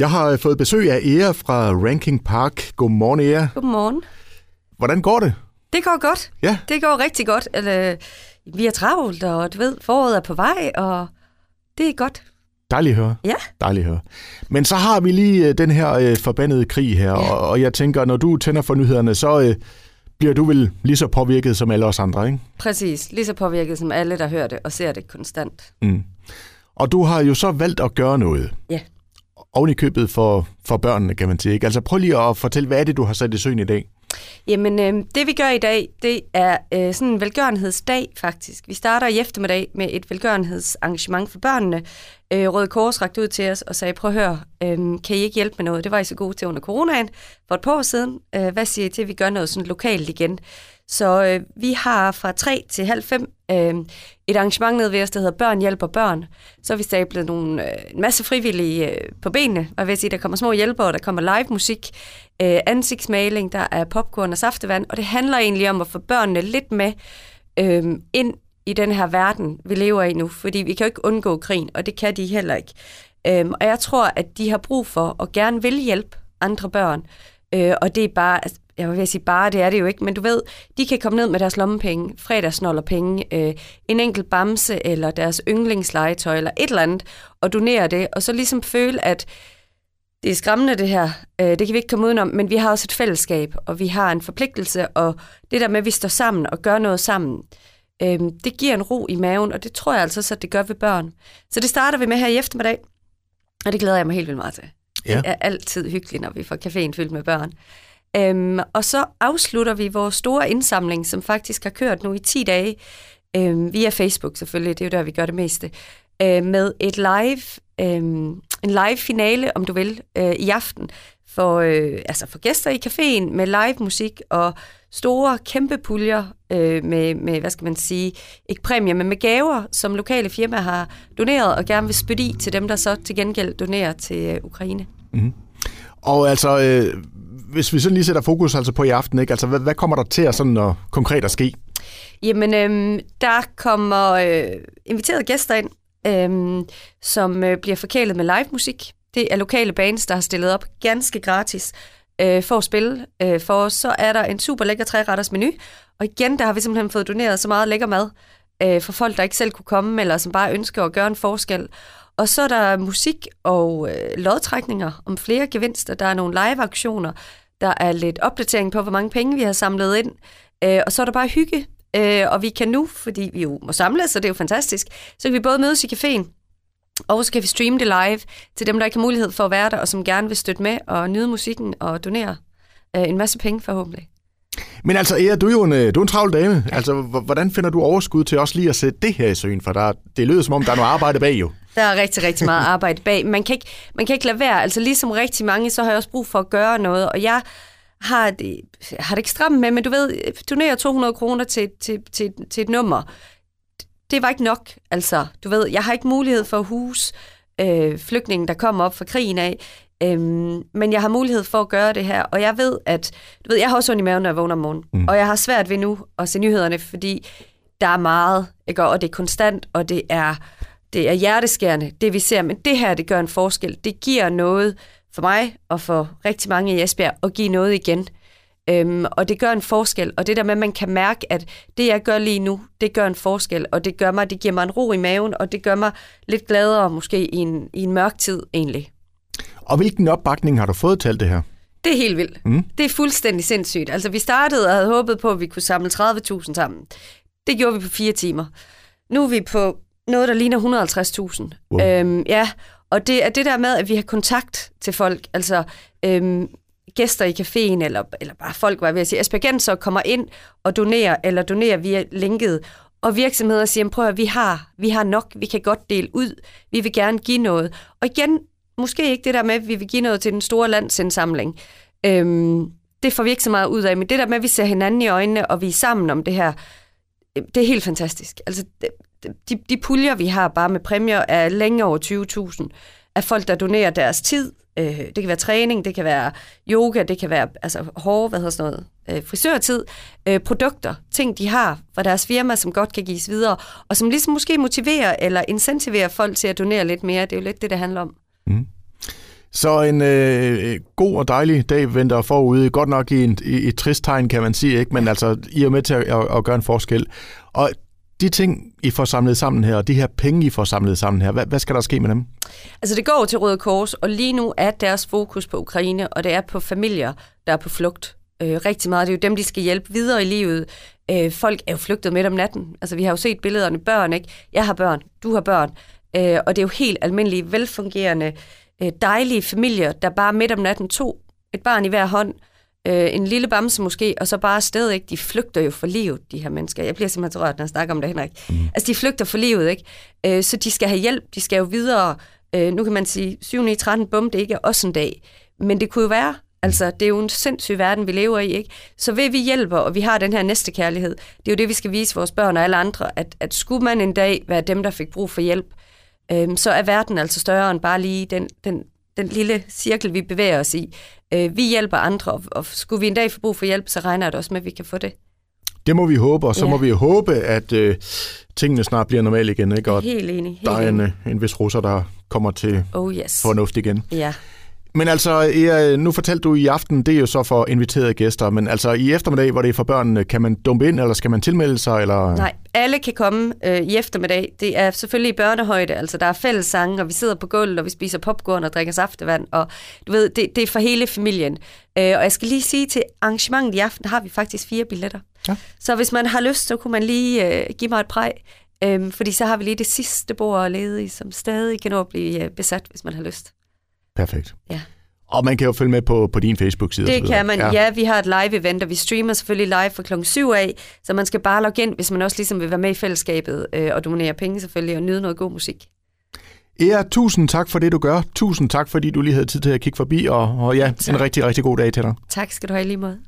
Jeg har fået besøg af Ea fra Ranking Park. Godmorgen, Ea. Godmorgen. Hvordan går det? Det går godt. Ja. Det går rigtig godt. Eller, vi er travlt, og du ved, foråret er på vej, og det er godt. Dejligt at høre. Ja. Dejligt at høre. Men så har vi lige øh, den her øh, forbandede krig her, Ja. og, og jeg tænker, når du tænder for nyhederne, så øh, bliver du vel lige så påvirket som alle os andre, ikke? Præcis. Lige så påvirket som alle, der hører det og ser det konstant. Mm. Og du har jo så valgt at gøre noget. Ja. Oven i købet for, for børnene, kan man sige. Ikke? Altså prøv lige at fortælle, hvad er det, du har sat i søen i dag? Jamen, øh, det vi gør i dag, det er øh, sådan en velgørenhedsdag faktisk. Vi starter i eftermiddag med et velgørenhedsarrangement for børnene. Øh, Røde Kors rakte ud til os og sagde, prøv at høre, øh, kan I ikke hjælpe med noget? Det var I så gode til under coronaen for et par år siden. Øh, hvad siger I til, at vi gør noget sådan lokalt igen? Så øh, vi har fra 3 til halv 5 øh, et arrangement nede ved os, der hedder Børn hjælper børn. Så har vi stablet nogle, øh, en masse frivillige øh, på benene, og vil sige, der kommer små hjælpere, der kommer live musik, øh, ansigtsmaling, der er popcorn og saftevand, og det handler egentlig om at få børnene lidt med øh, ind i den her verden, vi lever i nu, fordi vi kan jo ikke undgå krigen, og det kan de heller ikke. Øh, og jeg tror, at de har brug for og gerne vil hjælpe andre børn, øh, og det er bare, altså, jeg vil sige bare, det er det jo ikke, men du ved, de kan komme ned med deres lommepenge, fredagsnollerpenge, øh, en enkelt bamse, eller deres yndlingslegetøj, eller et eller andet, og donere det, og så ligesom føle, at det er skræmmende det her, øh, det kan vi ikke komme udenom, men vi har også et fællesskab, og vi har en forpligtelse, og det der med, at vi står sammen og gør noget sammen, øh, det giver en ro i maven, og det tror jeg altså, så det gør ved børn. Så det starter vi med her i eftermiddag, og det glæder jeg mig helt vildt meget til. Ja. Det er altid hyggeligt, når vi får caféen fyldt med børn. Øhm, og så afslutter vi vores store indsamling, som faktisk har kørt nu i 10 dage, øhm, via Facebook selvfølgelig, det er jo der, vi gør det meste, øh, med et live, øhm, en live finale, om du vil, øh, i aften, for, øh, altså for gæster i caféen med live musik og store, kæmpe puljer øh, med, med, hvad skal man sige, ikke præmier, men med gaver, som lokale firmaer har doneret og gerne vil spytte i til dem, der så til gengæld donerer til øh, Ukraine. Mm-hmm. Og altså, øh, hvis vi sådan lige sætter fokus altså på i aften, ikke? Altså, hvad, hvad kommer der til at sådan at, konkret at ske? Jamen, øhm, der kommer øh, inviterede gæster ind, øhm, som øh, bliver forkælet med live musik. Det er lokale bands, der har stillet op ganske gratis øh, for at spille øh, for os. Så er der en super lækker træretters menu, og igen, der har vi simpelthen fået doneret så meget lækker mad øh, for folk, der ikke selv kunne komme, eller som bare ønsker at gøre en forskel. Og så er der musik og øh, lodtrækninger om flere gevinster. Der er nogle live-aktioner. Der er lidt opdatering på, hvor mange penge vi har samlet ind. Øh, og så er der bare hygge. Øh, og vi kan nu, fordi vi jo må samles, så det er jo fantastisk, så kan vi både mødes i caféen, og så kan vi streame det live til dem, der ikke har mulighed for at være der, og som gerne vil støtte med og nyde musikken og donere øh, en masse penge forhåbentlig. Men altså, Ea, du er jo en, øh, du er en travl dame. Altså, h- hvordan finder du overskud til også lige at sætte det her i søen? For der, det lyder som om, der er noget arbejde bag jo. Der er rigtig, rigtig meget arbejde bag. Man kan, ikke, man kan ikke lade være. Altså ligesom rigtig mange, så har jeg også brug for at gøre noget. Og jeg har det, har det ikke stramt med, men du ved, donere 200 kroner til, til, til, til et nummer. Det var ikke nok. Altså, du ved, jeg har ikke mulighed for at huse øh, flygtningen, der kommer op fra krigen af. Øhm, men jeg har mulighed for at gøre det her, og jeg ved, at du ved, jeg har også ondt i maven, når jeg vågner om morgenen. Mm. Og jeg har svært ved nu at se nyhederne, fordi der er meget, ikke? og det er konstant, og det er, det er hjerteskærende, det vi ser. Men det her, det gør en forskel. Det giver noget for mig og for rigtig mange i Esbjerg at give noget igen. Øhm, og det gør en forskel, og det der med, at man kan mærke, at det, jeg gør lige nu, det gør en forskel, og det gør mig, det giver mig en ro i maven, og det gør mig lidt gladere måske i en, i en mørk tid egentlig. Og hvilken opbakning har du fået til alt det her? Det er helt vildt. Mm. Det er fuldstændig sindssygt. Altså, vi startede og havde håbet på, at vi kunne samle 30.000 sammen. Det gjorde vi på fire timer. Nu er vi på noget, der ligner 150.000. Wow. Øhm, ja, og det er det der med, at vi har kontakt til folk. Altså, øhm, gæster i caféen, eller, eller bare folk, hvad jeg vil sige, aspergenser kommer ind og donerer, eller donerer via linket, og virksomheder siger, prøv at vi har, vi har nok, vi kan godt dele ud, vi vil gerne give noget. Og igen, måske ikke det der med, at vi vil give noget til den store landsindsamling. Øhm, det får vi ikke så meget ud af, men det der med, at vi ser hinanden i øjnene, og vi er sammen om det her, øh, det er helt fantastisk. Altså, de, de puljer, vi har bare med præmier, er længe over 20.000 af folk, der donerer deres tid. Øh, det kan være træning, det kan være yoga, det kan være altså, hårde, hvad hedder sådan noget, øh, frisørtid, øh, produkter, ting, de har fra deres firma, som godt kan gives videre, og som ligesom måske motiverer eller incentiverer folk til at donere lidt mere. Det er jo lidt det, det handler om. Mm. Så en øh, god og dejlig dag venter forude. Godt nok i, en, i et trist tegn, kan man sige, ikke? men altså, I er med til at, at, at gøre en forskel. Og de ting, I får samlet sammen her, og de her penge, I får samlet sammen her, hvad, hvad skal der ske med dem? Altså det går til Røde Kors, og lige nu er deres fokus på Ukraine, og det er på familier, der er på flugt. Øh, rigtig meget. Det er jo dem, de skal hjælpe videre i livet. Øh, folk er jo flygtet midt om natten. Altså vi har jo set billederne. Børn, ikke? Jeg har børn, du har børn. Øh, og det er jo helt almindelige, velfungerende, øh, dejlige familier, der bare midt om natten tog et barn i hver hånd, øh, en lille bamse måske, og så bare stadig ikke, de flygter jo for livet, de her mennesker. Jeg bliver simpelthen rørt, når jeg snakker om det, Henrik. Mm. Altså, de flygter for livet, ikke? Øh, så de skal have hjælp, de skal jo videre. Øh, nu kan man sige, 7 9, 13 bum, det er ikke også en dag. Men det kunne jo være, altså, det er jo en sindssyg verden, vi lever i, ikke? Så ved vi hjælper, og vi har den her næste kærlighed, det er jo det, vi skal vise vores børn og alle andre, at, at skulle man en dag være dem, der fik brug for hjælp, øh, så er verden altså større end bare lige den, den, den lille cirkel, vi bevæger os i. Øh, vi hjælper andre, og, og skulle vi en dag få brug for hjælp, så regner jeg det også med, at vi kan få det. Det må vi håbe, og så ja. må vi håbe, at øh, tingene snart bliver normale igen. Ikke? Og helt enig. Helt der er en, en vis russer, der kommer til oh, yes. fornuft igen. Ja. Men altså, Ea, nu fortalte du i aften, det er jo så for inviterede gæster, men altså i eftermiddag, hvor det er for børnene, kan man dumpe ind, eller skal man tilmelde sig? Eller? Nej, alle kan komme øh, i eftermiddag. Det er selvfølgelig i børnehøjde, altså der er fællessange, og vi sidder på gulvet, og vi spiser popcorn og drikker saftevand, og du ved, det, det er for hele familien. Øh, og jeg skal lige sige, til arrangementet i aften har vi faktisk fire billetter. Ja. Så hvis man har lyst, så kunne man lige øh, give mig et præg, øh, fordi så har vi lige det sidste bord ledige, som stadig kan nå at blive øh, besat, hvis man har lyst. Perfekt. Ja. Og man kan jo følge med på, på din Facebook-side. Det kan man, ja. ja. Vi har et live-event, og vi streamer selvfølgelig live fra klokken 7 af, så man skal bare logge ind, hvis man også ligesom vil være med i fællesskabet øh, og donere penge selvfølgelig, og nyde noget god musik. Ja, tusind tak for det, du gør. Tusind tak, fordi du lige havde tid til at kigge forbi, og, og ja, tak. en rigtig, rigtig god dag til dig. Tak skal du have lige måde.